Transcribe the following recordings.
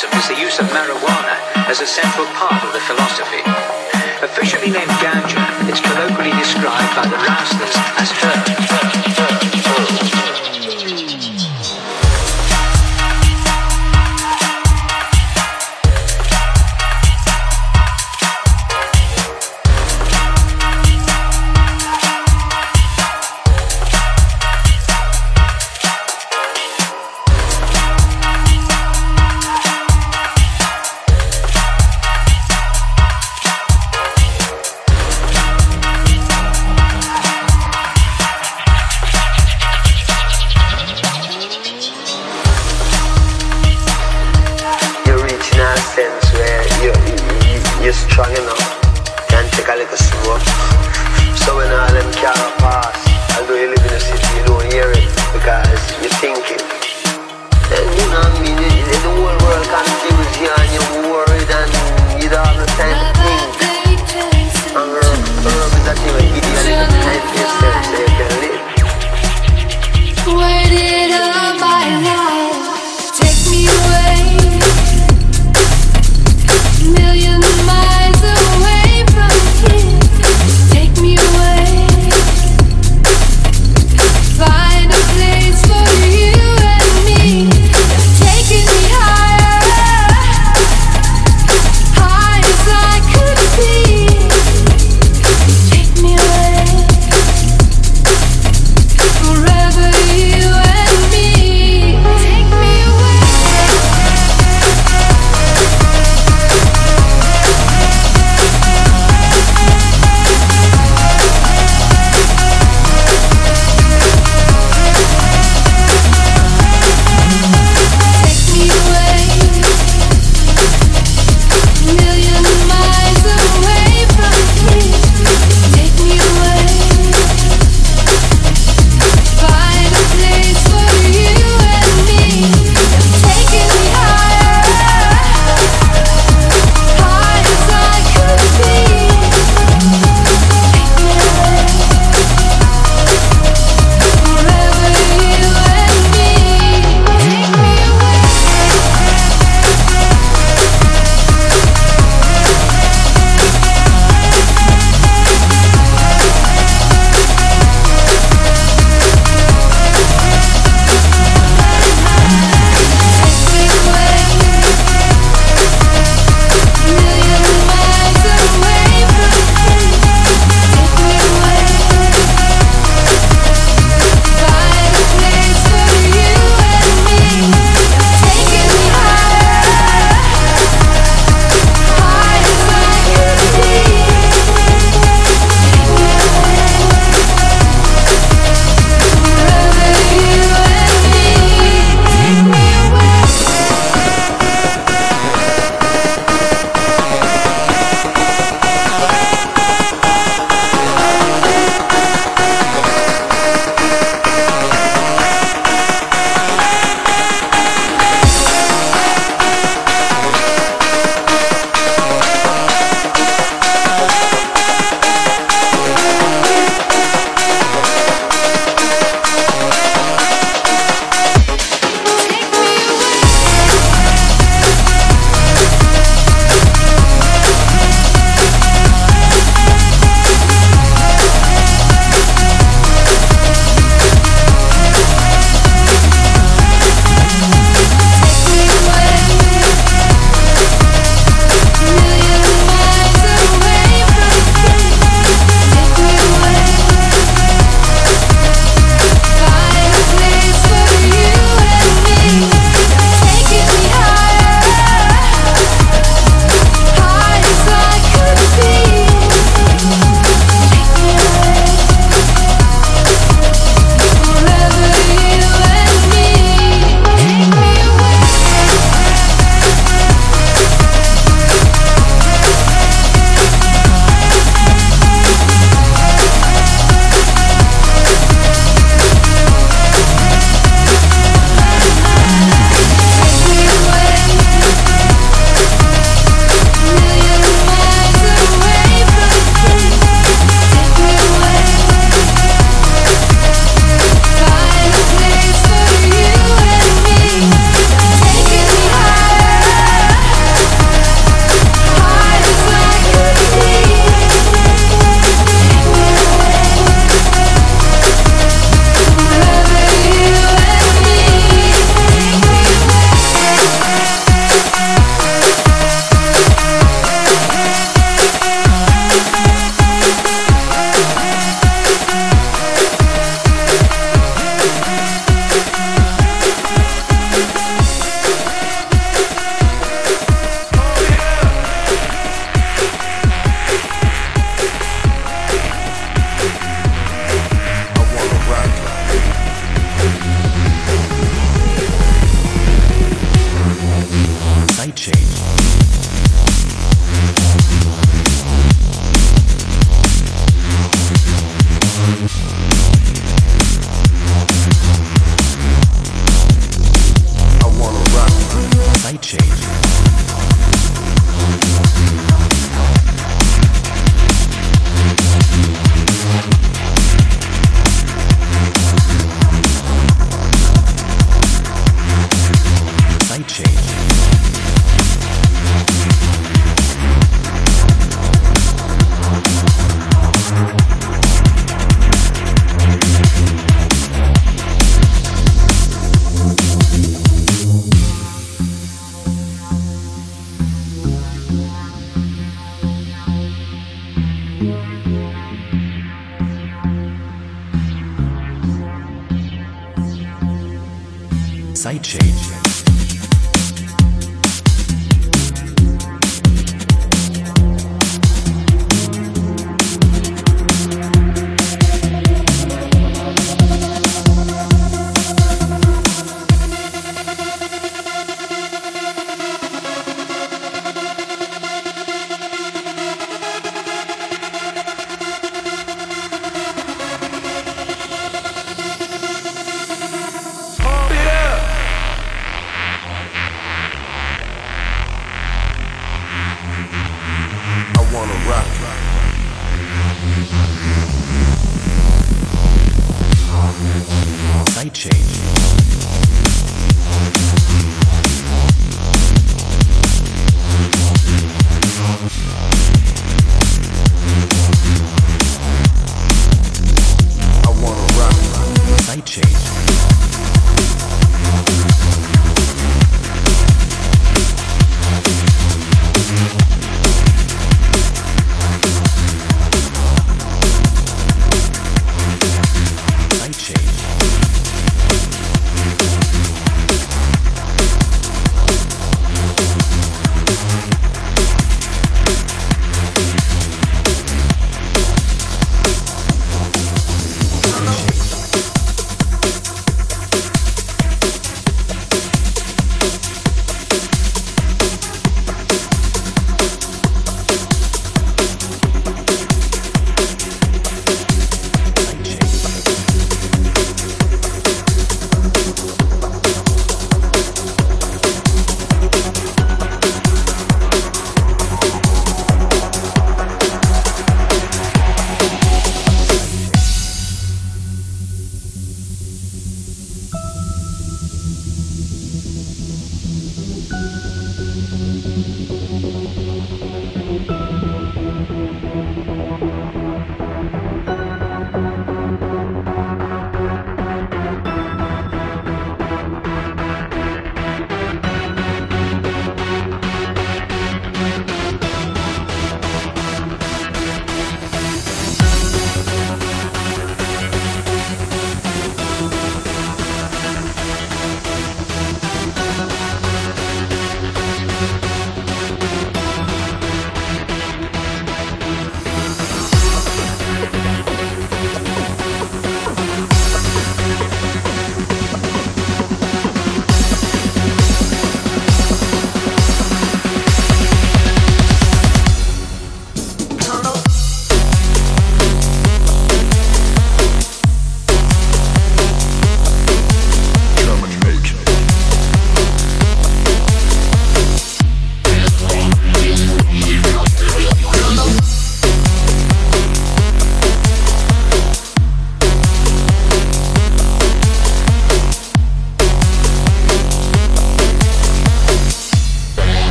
Is the use of marijuana as a central part of the philosophy. Officially named ganja, it's colloquially described by the Rastas as herb. herb, herb. change.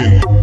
Watts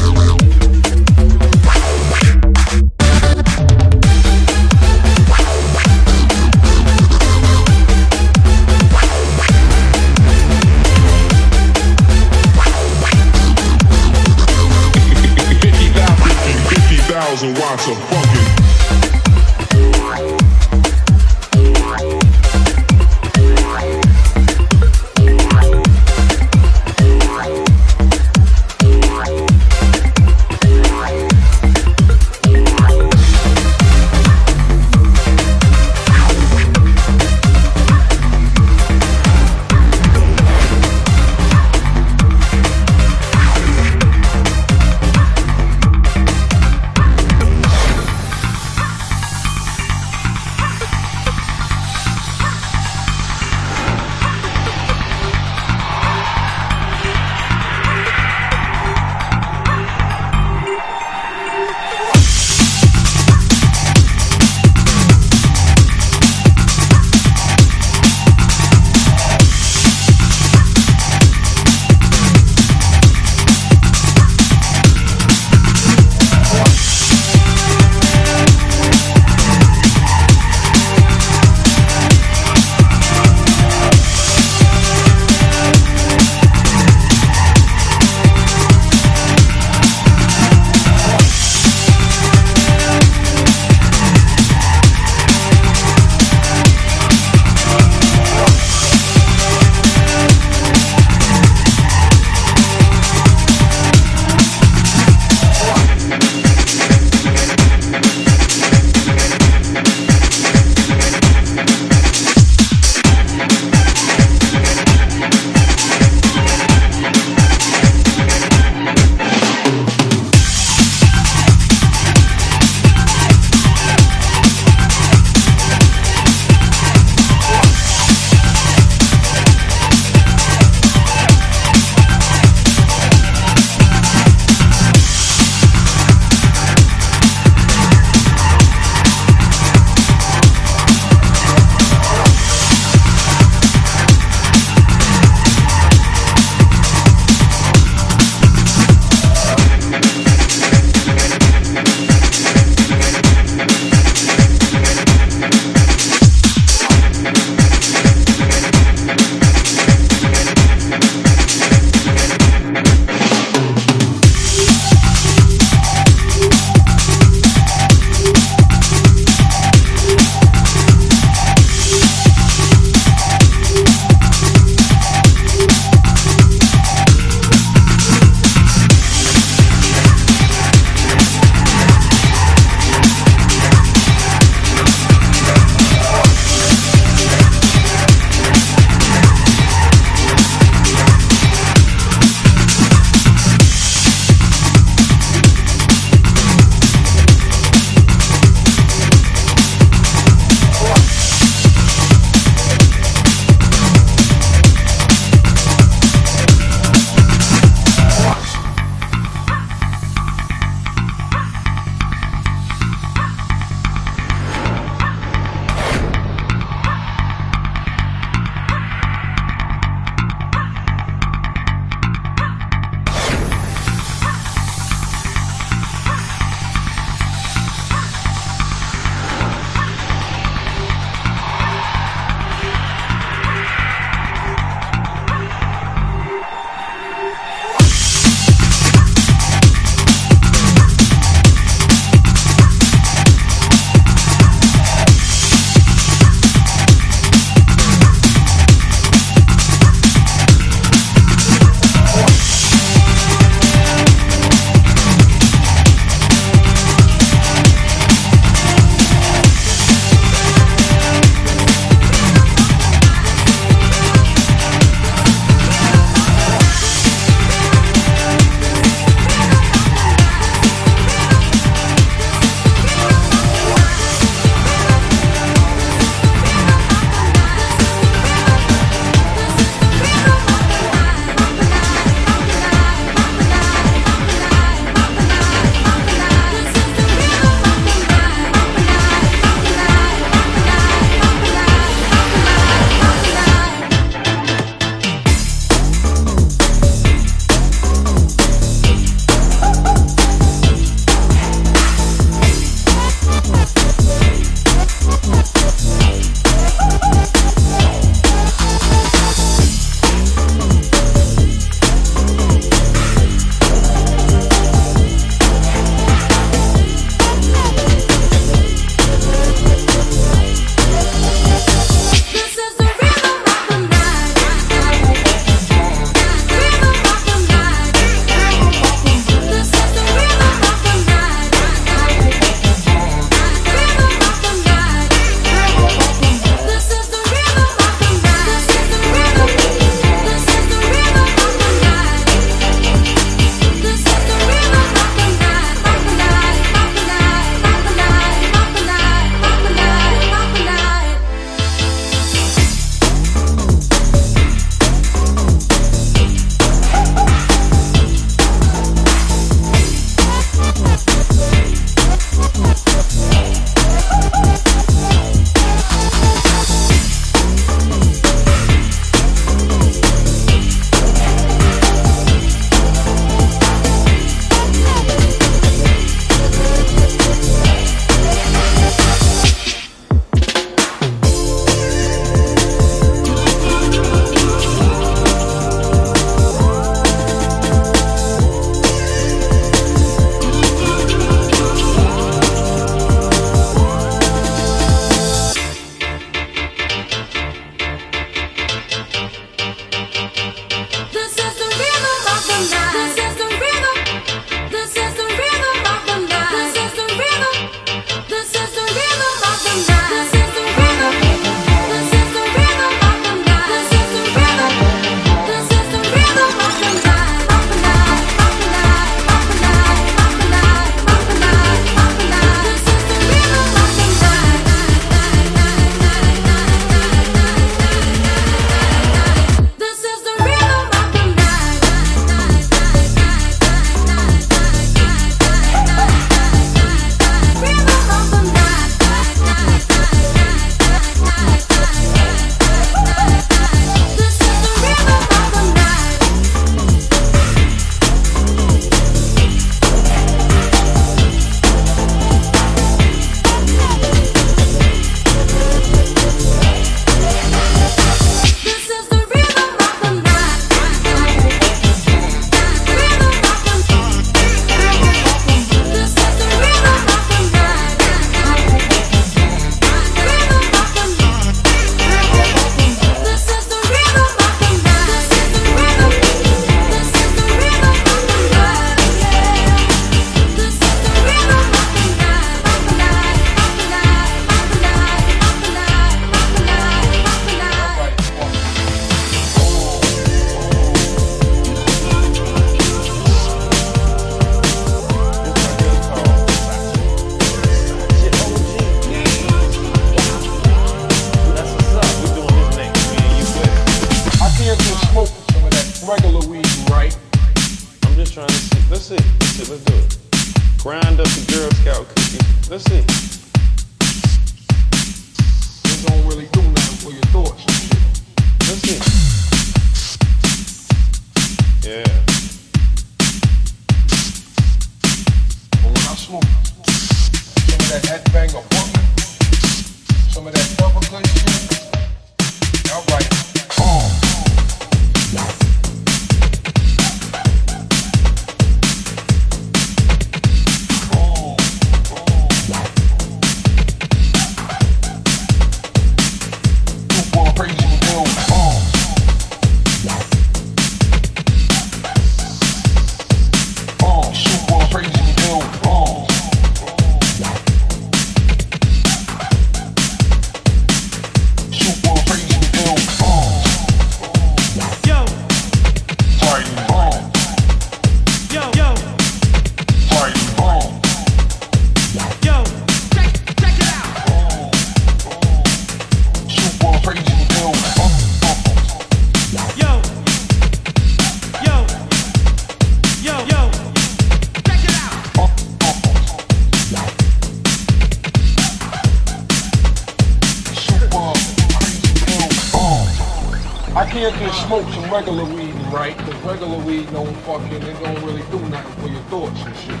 regular weed, right? Because regular weed don't fucking, it don't really do nothing for your thoughts and shit.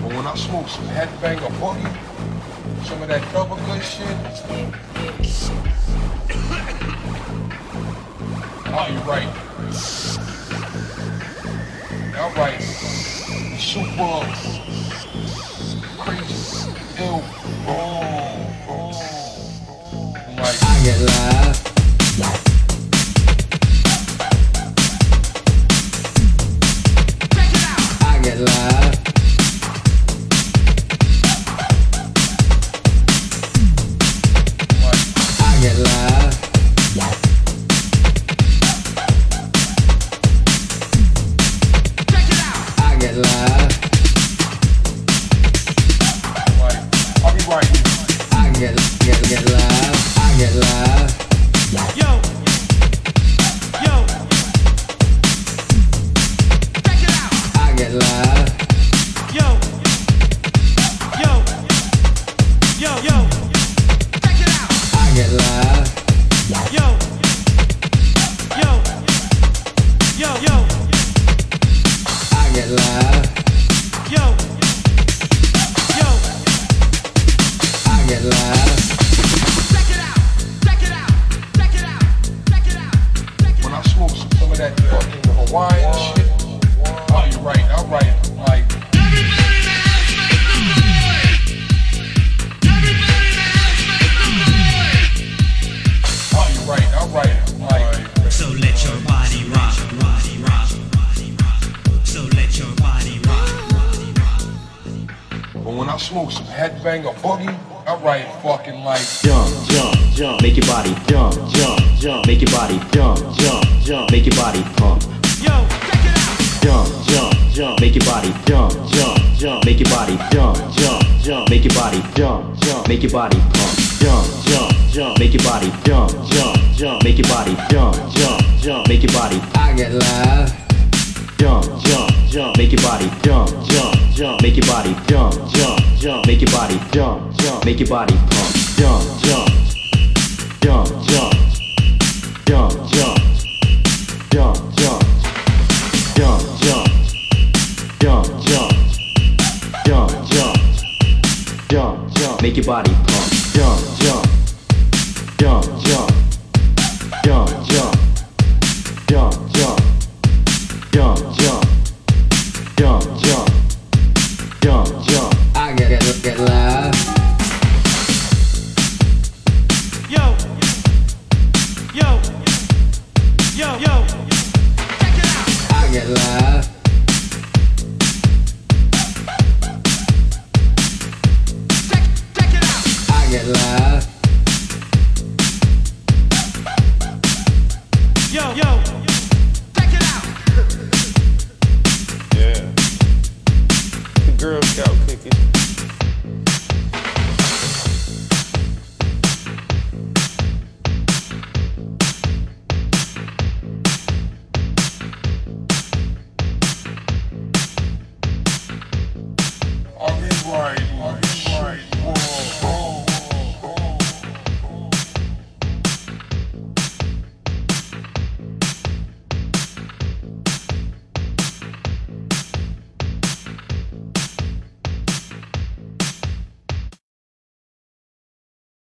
But when I smoke some headbanger boogie, some of that double good shit. Oh, you're right. All right. Super crazy. Ill. Oh, I smoke some headbanger boogie, all right, fucking like, jump, jump, jump, make your body jump, jump, jump, make your body jump, jump, jump, make your body pump. Yo, check it out. Jump, jump, jump, make your body jump, jump, jump, make your body jump, jump, jump, make your body jump, jump, make your body pump. Jump, jump, jump, make your body jump, jump, jump, make your body jump, jump, jump, make your body I get live. jump, jump, jump, make your body jump, jump, jump, make your body jump, jump, jump, make your body jump, jump, make your body pump. Jump, jump, jump, jump, jump, jump, jump, jump, jump, jump, jump, jump, jump, jump, jump, jump, make your body pump. Jump, jump, jump, jump, jump,